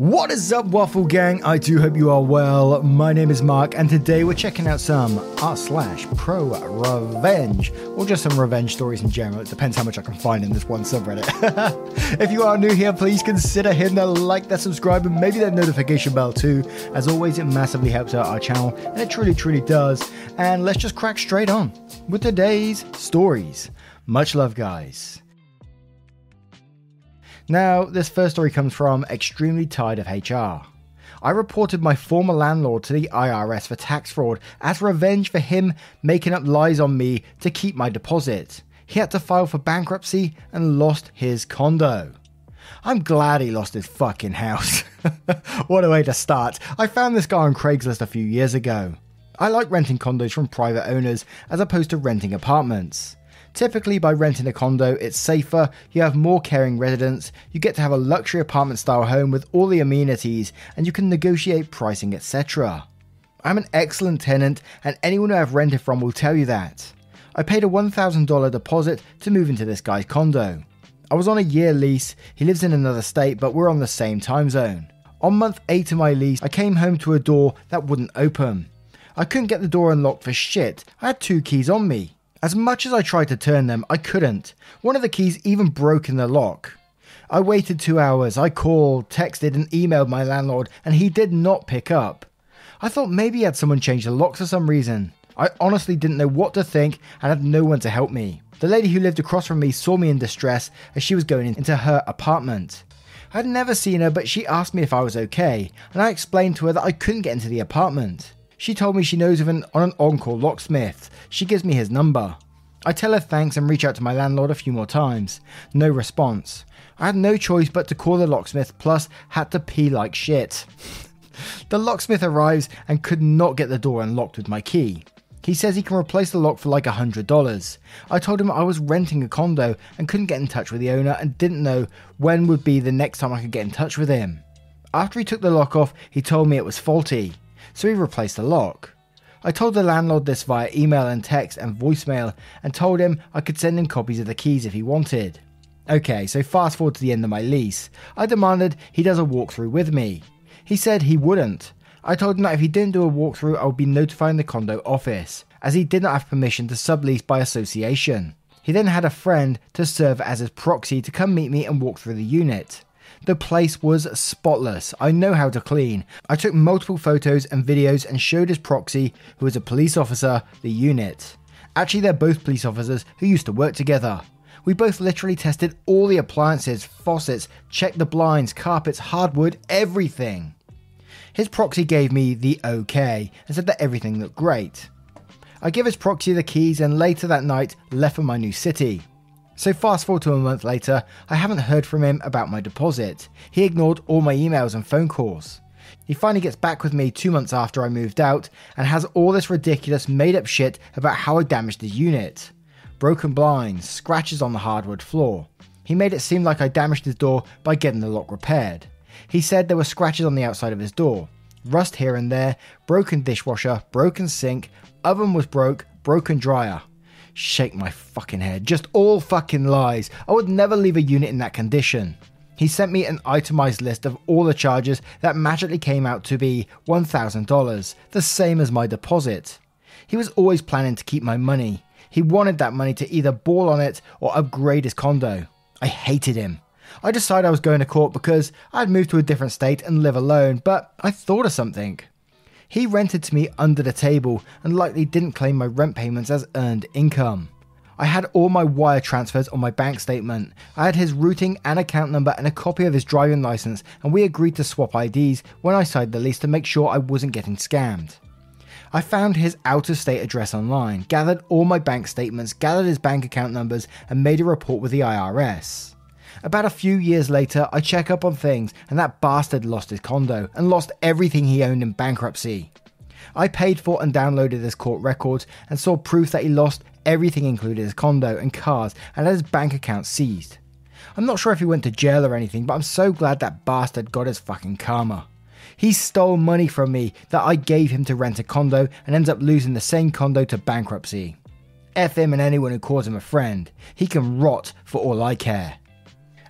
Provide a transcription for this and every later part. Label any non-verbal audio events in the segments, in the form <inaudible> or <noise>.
What is up, Waffle Gang? I do hope you are well. My name is Mark, and today we're checking out some r slash pro revenge, or just some revenge stories in general. It depends how much I can find in this one subreddit. <laughs> if you are new here, please consider hitting that like, that subscribe, and maybe that notification bell too. As always, it massively helps out our channel, and it truly, truly does. And let's just crack straight on with today's stories. Much love, guys. Now, this first story comes from Extremely Tired of HR. I reported my former landlord to the IRS for tax fraud as revenge for him making up lies on me to keep my deposit. He had to file for bankruptcy and lost his condo. I'm glad he lost his fucking house. <laughs> what a way to start. I found this guy on Craigslist a few years ago. I like renting condos from private owners as opposed to renting apartments. Typically, by renting a condo, it's safer, you have more caring residents, you get to have a luxury apartment style home with all the amenities, and you can negotiate pricing, etc. I'm an excellent tenant, and anyone who I've rented from will tell you that. I paid a $1,000 deposit to move into this guy's condo. I was on a year lease, he lives in another state, but we're on the same time zone. On month 8 of my lease, I came home to a door that wouldn't open. I couldn't get the door unlocked for shit, I had two keys on me. As much as I tried to turn them, I couldn't. One of the keys even broke in the lock. I waited two hours. I called, texted, and emailed my landlord, and he did not pick up. I thought maybe he had someone change the lock for some reason. I honestly didn't know what to think and had no one to help me. The lady who lived across from me saw me in distress as she was going into her apartment. I had never seen her, but she asked me if I was okay, and I explained to her that I couldn't get into the apartment. She told me she knows of an on an on-call locksmith. She gives me his number. I tell her thanks and reach out to my landlord a few more times. No response. I had no choice but to call the locksmith, plus had to pee like shit. the locksmith arrives and could not get the door unlocked with my key. He says he can replace the lock for like $100. I told him I was renting a condo and couldn't get in touch with the owner and didn't know when would be the next time I could get in touch with him. After he took the lock off, he told me it was faulty so he replaced the lock. I told the landlord this via email and text and voicemail and told him I could send him copies of the keys if he wanted. Okay, so fast forward to the end of my lease. I demanded he does a walkthrough with me. He said he wouldn't. I told him that if he didn't do a walkthrough, I would be notifying the condo office, as he did not have permission to sublease by association. He then had a friend to serve as his proxy to come meet me and walk through the unit. The place was spotless. I know how to clean. I took multiple photos and videos and showed his proxy, who was a police officer, the unit. Actually, they're both police officers who used to work together. We both literally tested all the appliances, faucets, checked the blinds, carpets, hardwood, everything. His proxy gave me the okay and said that everything looked great. I gave his proxy the keys and later that night left for my new city. So fast forward to a month later, I haven't heard from him about my deposit. He ignored all my emails and phone calls. He finally gets back with me two months after I moved out and has all this ridiculous made up shit about how I damaged the unit. Broken blinds, scratches on the hardwood floor. He made it seem like I damaged his door by getting the lock repaired. He said there were scratches on the outside of his door, rust here and there, broken dishwasher, broken sink, oven was broke, broken dryer shake my fucking head. Just all fucking lies. I would never leave a unit in that condition. He sent me an itemized list of all the charges that magically came out to be $1,000, the same as my deposit. He was always planning to keep my money. He wanted that money to either ball on it or upgrade his condo. I hated him. I decided I was going to court because I'd moved to a different state and live alone, but I thought of something. He rented to me under the table and likely didn't claim my rent payments as earned income. I had all my wire transfers on my bank statement. I had his routing and account number and a copy of his driving license, and we agreed to swap IDs when I signed the lease to make sure I wasn't getting scammed. I found his out of state address online, gathered all my bank statements, gathered his bank account numbers, and made a report with the IRS. About a few years later, I check up on things, and that bastard lost his condo and lost everything he owned in bankruptcy. I paid for and downloaded his court records and saw proof that he lost everything, including his condo and cars, and had his bank account seized. I'm not sure if he went to jail or anything, but I'm so glad that bastard got his fucking karma. He stole money from me that I gave him to rent a condo and ends up losing the same condo to bankruptcy. F him and anyone who calls him a friend. He can rot for all I care.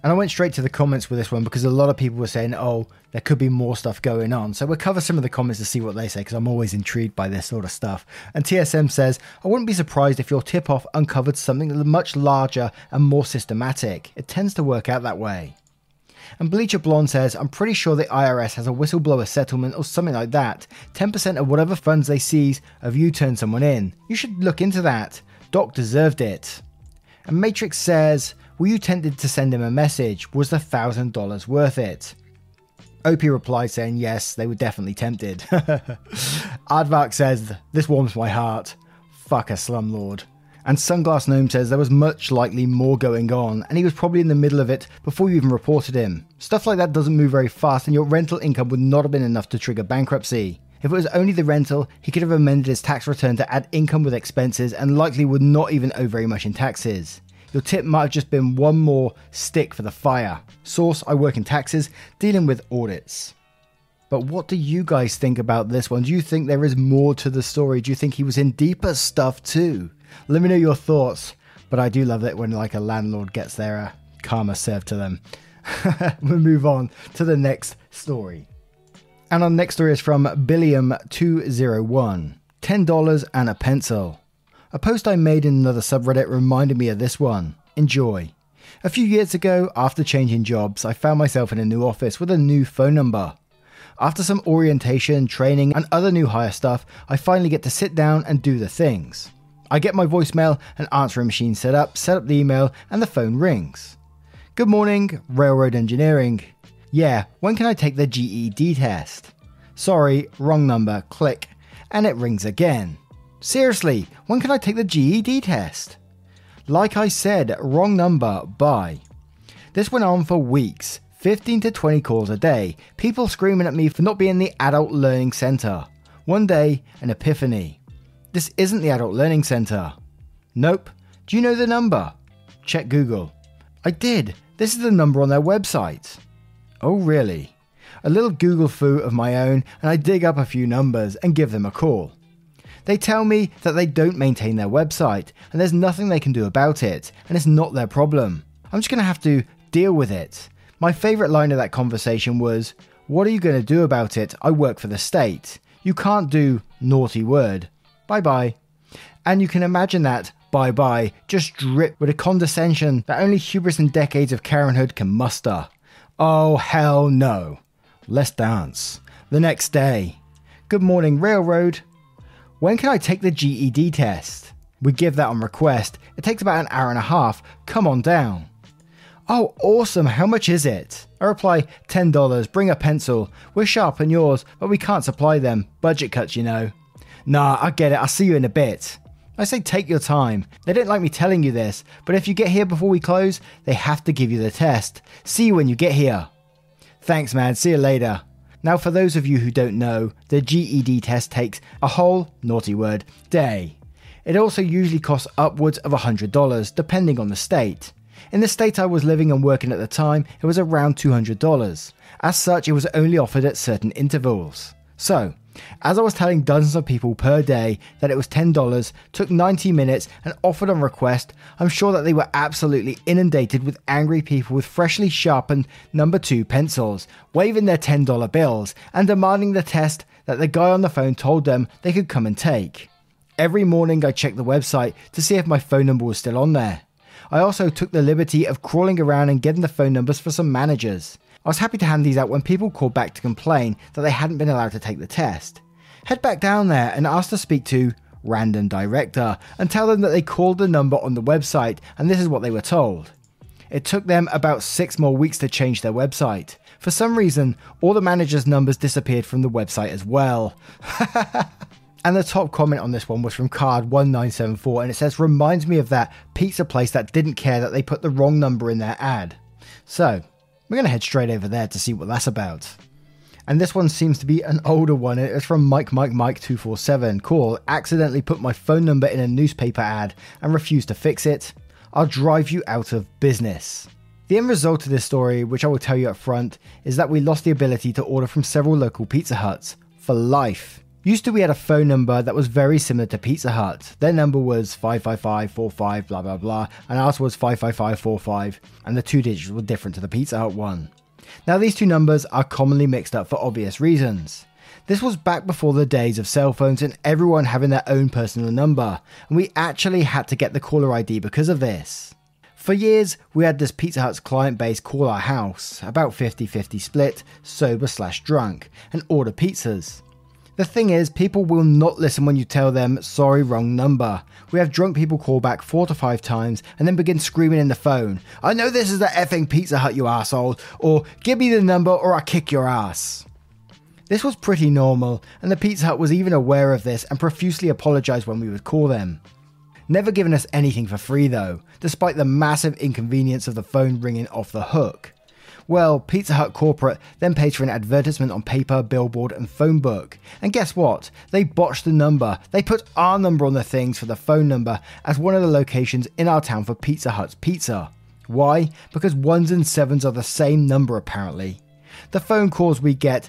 And I went straight to the comments with this one because a lot of people were saying, oh, there could be more stuff going on. So we'll cover some of the comments to see what they say because I'm always intrigued by this sort of stuff. And TSM says, I wouldn't be surprised if your tip off uncovered something much larger and more systematic. It tends to work out that way. And Bleacher Blonde says, I'm pretty sure the IRS has a whistleblower settlement or something like that. 10% of whatever funds they seize of you turn someone in. You should look into that. Doc deserved it. And Matrix says, were you tempted to send him a message? Was the thousand dollars worth it? Opie replied saying yes, they were definitely tempted. <laughs> Aardvark says, This warms my heart. Fuck a slumlord. And Sunglass Gnome says there was much likely more going on, and he was probably in the middle of it before you even reported him. Stuff like that doesn't move very fast, and your rental income would not have been enough to trigger bankruptcy. If it was only the rental, he could have amended his tax return to add income with expenses and likely would not even owe very much in taxes. Your tip might have just been one more stick for the fire. Source I work in taxes, dealing with audits. But what do you guys think about this one? Do you think there is more to the story? Do you think he was in deeper stuff too? Let me know your thoughts. But I do love it when like a landlord gets their uh, karma served to them. <laughs> we'll move on to the next story. And our next story is from Billiam201. $10 and a pencil. A post I made in another subreddit reminded me of this one. Enjoy. A few years ago, after changing jobs, I found myself in a new office with a new phone number. After some orientation, training, and other new hire stuff, I finally get to sit down and do the things. I get my voicemail and answering machine set up, set up the email, and the phone rings. Good morning, Railroad Engineering. Yeah, when can I take the GED test? Sorry, wrong number, click, and it rings again. Seriously, when can I take the GED test? Like I said, wrong number, bye. This went on for weeks 15 to 20 calls a day, people screaming at me for not being the Adult Learning Centre. One day, an epiphany. This isn't the Adult Learning Centre. Nope. Do you know the number? Check Google. I did. This is the number on their website. Oh, really? A little Google fu of my own, and I dig up a few numbers and give them a call. They tell me that they don't maintain their website and there's nothing they can do about it, and it's not their problem. I'm just going to have to deal with it. My favourite line of that conversation was, What are you going to do about it? I work for the state. You can't do naughty word. Bye bye. And you can imagine that bye bye just drip with a condescension that only hubris and decades of Karenhood can muster. Oh, hell no. Let's dance. The next day. Good morning, Railroad. When can I take the GED test? We give that on request. It takes about an hour and a half. Come on down. Oh, awesome. How much is it? I reply, $10. Bring a pencil. We're sharp and yours, but we can't supply them. Budget cuts, you know. Nah, I get it. I'll see you in a bit. I say take your time. They don't like me telling you this, but if you get here before we close, they have to give you the test. See you when you get here. Thanks, man. See you later. Now, for those of you who don't know, the GED test takes a whole, naughty word, day. It also usually costs upwards of $100, depending on the state. In the state I was living and working at the time, it was around $200. As such, it was only offered at certain intervals. So, as I was telling dozens of people per day that it was $10, took 90 minutes, and offered on request, I'm sure that they were absolutely inundated with angry people with freshly sharpened number 2 pencils, waving their $10 bills, and demanding the test that the guy on the phone told them they could come and take. Every morning I checked the website to see if my phone number was still on there. I also took the liberty of crawling around and getting the phone numbers for some managers. I was happy to hand these out when people called back to complain that they hadn't been allowed to take the test. Head back down there and ask to speak to random director and tell them that they called the number on the website and this is what they were told. It took them about six more weeks to change their website. For some reason, all the managers' numbers disappeared from the website as well. <laughs> and the top comment on this one was from Card1974 and it says, Reminds me of that pizza place that didn't care that they put the wrong number in their ad. So, we're going to head straight over there to see what that's about. And this one seems to be an older one. It's from Mike Mike Mike 247. Cool. Accidentally put my phone number in a newspaper ad and refused to fix it. I'll drive you out of business. The end result of this story, which I will tell you up front, is that we lost the ability to order from several local Pizza Huts for life. Used to, we had a phone number that was very similar to Pizza Hut. Their number was 55545, blah blah blah, and ours was 55545, and the two digits were different to the Pizza Hut one. Now, these two numbers are commonly mixed up for obvious reasons. This was back before the days of cell phones and everyone having their own personal number, and we actually had to get the caller ID because of this. For years, we had this Pizza Hut's client base call our house, about 50 50 split, sober slash drunk, and order pizzas. The thing is, people will not listen when you tell them, sorry, wrong number. We have drunk people call back four to five times and then begin screaming in the phone, I know this is the effing Pizza Hut, you asshole, or give me the number or I'll kick your ass. This was pretty normal, and the Pizza Hut was even aware of this and profusely apologised when we would call them. Never giving us anything for free though, despite the massive inconvenience of the phone ringing off the hook. Well, Pizza Hut corporate then paid for an advertisement on paper, billboard, and phone book. And guess what? They botched the number. They put our number on the things for the phone number as one of the locations in our town for Pizza Hut's pizza. Why? Because ones and sevens are the same number apparently. The phone calls we get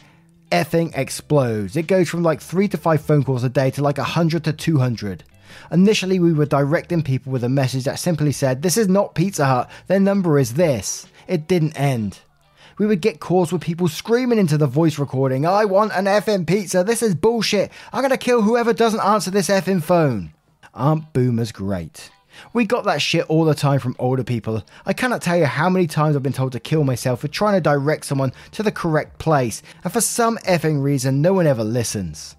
effing explodes. It goes from like 3 to 5 phone calls a day to like 100 to 200. Initially, we were directing people with a message that simply said, This is not Pizza Hut, their number is this. It didn't end we would get calls with people screaming into the voice recording, I want an FM pizza, this is bullshit, I'm gonna kill whoever doesn't answer this FM phone. Aren't boomers great? We got that shit all the time from older people. I cannot tell you how many times I've been told to kill myself for trying to direct someone to the correct place, and for some effing reason, no one ever listens.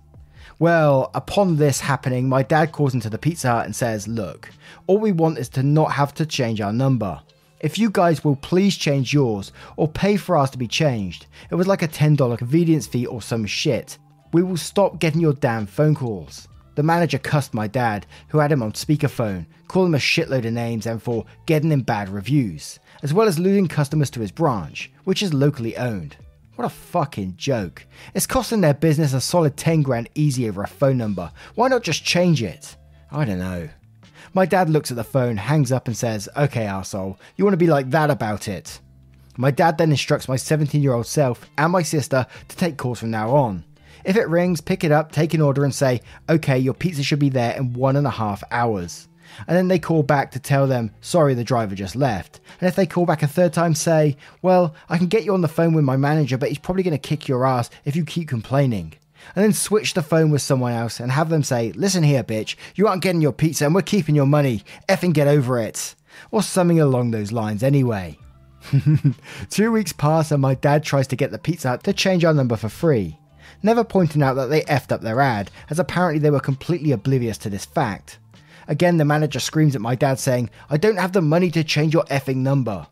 Well, upon this happening, my dad calls into the Pizza Hut and says, Look, all we want is to not have to change our number if you guys will please change yours or pay for ours to be changed. It was like a $10 convenience fee or some shit. We will stop getting your damn phone calls. The manager cussed my dad, who had him on speakerphone, calling him a shitload of names and for getting him bad reviews, as well as losing customers to his branch, which is locally owned. What a fucking joke. It's costing their business a solid 10 grand easy over a phone number. Why not just change it? I don't know. My dad looks at the phone, hangs up, and says, Okay, asshole, you want to be like that about it. My dad then instructs my 17 year old self and my sister to take calls from now on. If it rings, pick it up, take an order, and say, Okay, your pizza should be there in one and a half hours. And then they call back to tell them, Sorry, the driver just left. And if they call back a third time, say, Well, I can get you on the phone with my manager, but he's probably going to kick your ass if you keep complaining and then switch the phone with someone else and have them say, Listen here, bitch, you aren't getting your pizza and we're keeping your money. Effing get over it. Or something along those lines, anyway. <laughs> Two weeks pass and my dad tries to get the Pizza Hut to change our number for free, never pointing out that they effed up their ad, as apparently they were completely oblivious to this fact. Again, the manager screams at my dad saying, I don't have the money to change your effing number.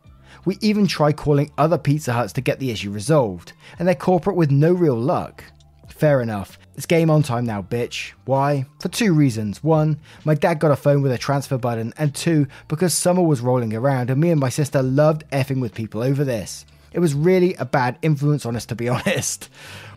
We even try calling other Pizza Huts to get the issue resolved, and they're corporate with no real luck. Fair enough. It's game on time now, bitch. Why? For two reasons. One, my dad got a phone with a transfer button, and two, because summer was rolling around and me and my sister loved effing with people over this. It was really a bad influence on us, to be <laughs> honest.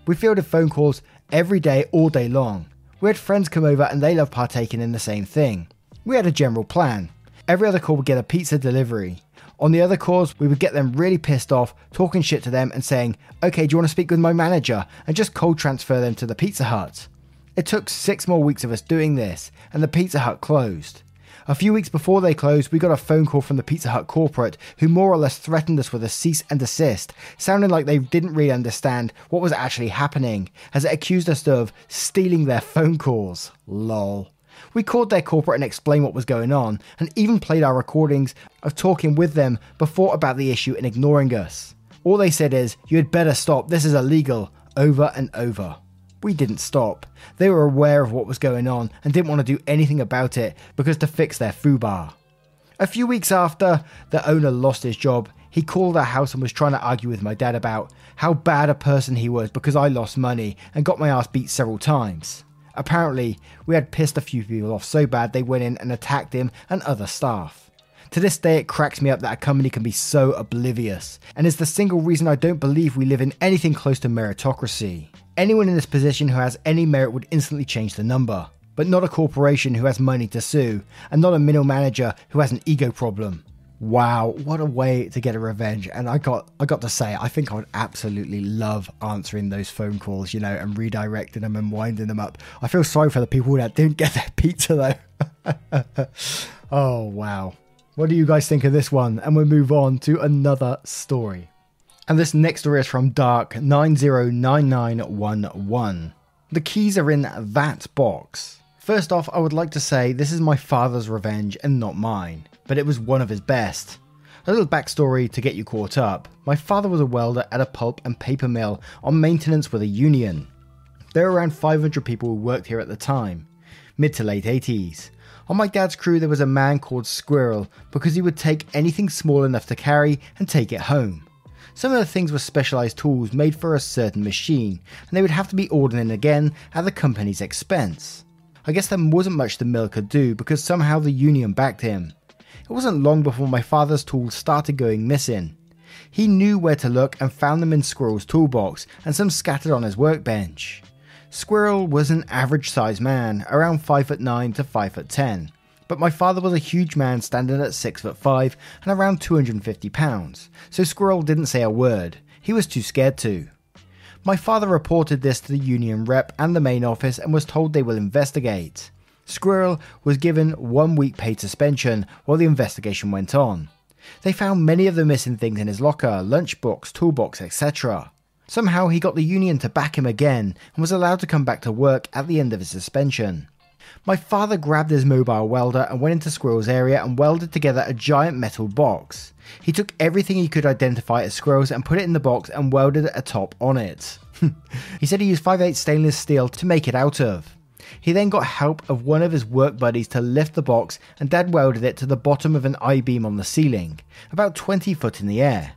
We fielded phone calls every day, all day long. We had friends come over and they loved partaking in the same thing. We had a general plan. Every other call would get a pizza delivery. On the other calls, we would get them really pissed off, talking shit to them and saying, okay, do you want to speak with my manager? And just cold transfer them to the Pizza Hut. It took six more weeks of us doing this, and the Pizza Hut closed. A few weeks before they closed, we got a phone call from the Pizza Hut corporate who more or less threatened us with a cease and desist, sounding like they didn't really understand what was actually happening, as it accused us of stealing their phone calls. Lol. We called their corporate and explained what was going on, and even played our recordings of talking with them before about the issue and ignoring us. All they said is, You had better stop, this is illegal, over and over. We didn't stop. They were aware of what was going on and didn't want to do anything about it because to fix their FUBAR. A few weeks after the owner lost his job, he called our house and was trying to argue with my dad about how bad a person he was because I lost money and got my ass beat several times. Apparently, we had pissed a few people off so bad they went in and attacked him and other staff. To this day, it cracks me up that a company can be so oblivious, and is the single reason I don't believe we live in anything close to meritocracy. Anyone in this position who has any merit would instantly change the number, but not a corporation who has money to sue, and not a middle manager who has an ego problem. Wow, what a way to get a revenge. And I got I got to say, I think I would absolutely love answering those phone calls, you know, and redirecting them and winding them up. I feel sorry for the people that didn't get their <laughs> pizza though. <laughs> oh wow. What do you guys think of this one? And we'll move on to another story. And this next story is from Dark 909911. The keys are in that box. First off, I would like to say this is my father's revenge and not mine but it was one of his best. A little backstory to get you caught up. My father was a welder at a pulp and paper mill on maintenance with a union. There were around 500 people who worked here at the time, mid to late 80s. On my dad's crew, there was a man called Squirrel because he would take anything small enough to carry and take it home. Some of the things were specialised tools made for a certain machine, and they would have to be ordered in again at the company's expense. I guess there wasn't much the mill could do because somehow the union backed him. It wasn't long before my father's tools started going missing. He knew where to look and found them in Squirrel's toolbox and some scattered on his workbench. Squirrel was an average sized man, around 5 foot 9 to 5 foot 10, but my father was a huge man standing at 6 foot 5 and around 250 pounds, so Squirrel didn't say a word. He was too scared to. My father reported this to the union rep and the main office and was told they will investigate. Squirrel was given one week paid suspension while the investigation went on. They found many of the missing things in his locker, lunchbox, toolbox, etc. Somehow he got the union to back him again and was allowed to come back to work at the end of his suspension. My father grabbed his mobile welder and went into Squirrel's area and welded together a giant metal box. He took everything he could identify as squirrels and put it in the box and welded a top on it. <laughs> he said he used 5/8 stainless steel to make it out of. He then got help of one of his work buddies to lift the box and Dad welded it to the bottom of an I beam on the ceiling, about 20 foot in the air.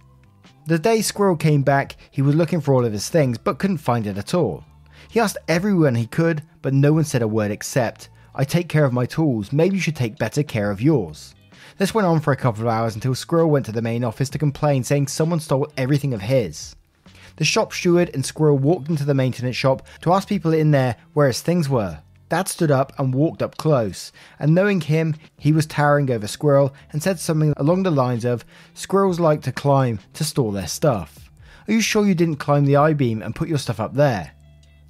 The day Squirrel came back, he was looking for all of his things but couldn't find it at all. He asked everyone he could, but no one said a word except, I take care of my tools, maybe you should take better care of yours. This went on for a couple of hours until Squirrel went to the main office to complain, saying someone stole everything of his. The shop steward and Squirrel walked into the maintenance shop to ask people in there where his things were. Dad stood up and walked up close, and knowing him, he was towering over Squirrel and said something along the lines of Squirrels like to climb to store their stuff. Are you sure you didn't climb the I beam and put your stuff up there?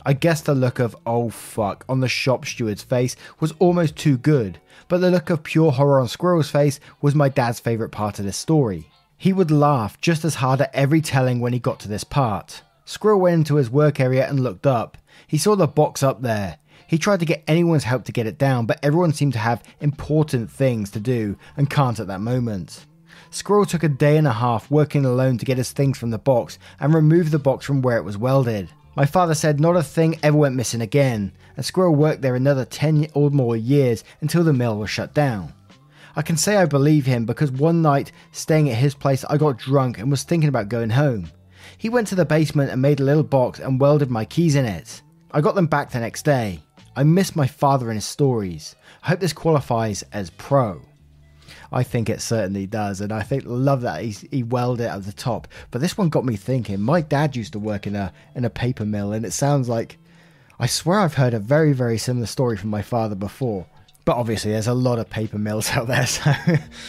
I guess the look of oh fuck on the shop steward's face was almost too good, but the look of pure horror on Squirrel's face was my dad's favourite part of this story. He would laugh just as hard at every telling when he got to this part. Squirrel went into his work area and looked up. He saw the box up there. He tried to get anyone's help to get it down, but everyone seemed to have important things to do and can't at that moment. Squirrel took a day and a half working alone to get his things from the box and remove the box from where it was welded. My father said not a thing ever went missing again, and Squirrel worked there another 10 or more years until the mill was shut down. I can say I believe him because one night, staying at his place, I got drunk and was thinking about going home. He went to the basement and made a little box and welded my keys in it. I got them back the next day. I miss my father and his stories. I hope this qualifies as pro. I think it certainly does, and I think love that he, he welded it at the top. But this one got me thinking. My dad used to work in a in a paper mill, and it sounds like I swear I've heard a very very similar story from my father before. But obviously, there's a lot of paper mills <laughs> out there, so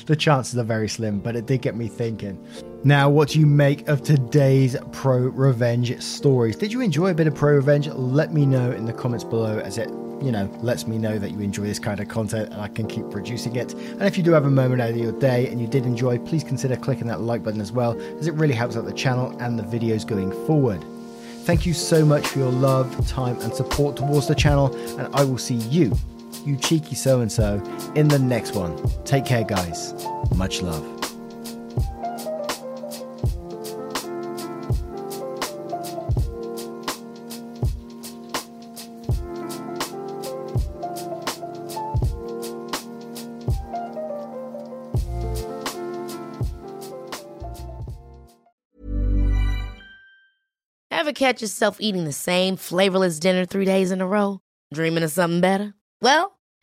the chances are very slim. But it did get me thinking. Now, what do you make of today's Pro Revenge stories? Did you enjoy a bit of Pro Revenge? Let me know in the comments below as it you know, lets me know that you enjoy this kind of content and I can keep producing it. And if you do have a moment out of your day and you did enjoy, please consider clicking that like button as well, as it really helps out the channel and the videos going forward. Thank you so much for your love, time, and support towards the channel, and I will see you you cheeky so and so, in the next one. Take care, guys. Much love. Ever catch yourself eating the same flavorless dinner three days in a row? Dreaming of something better? Well,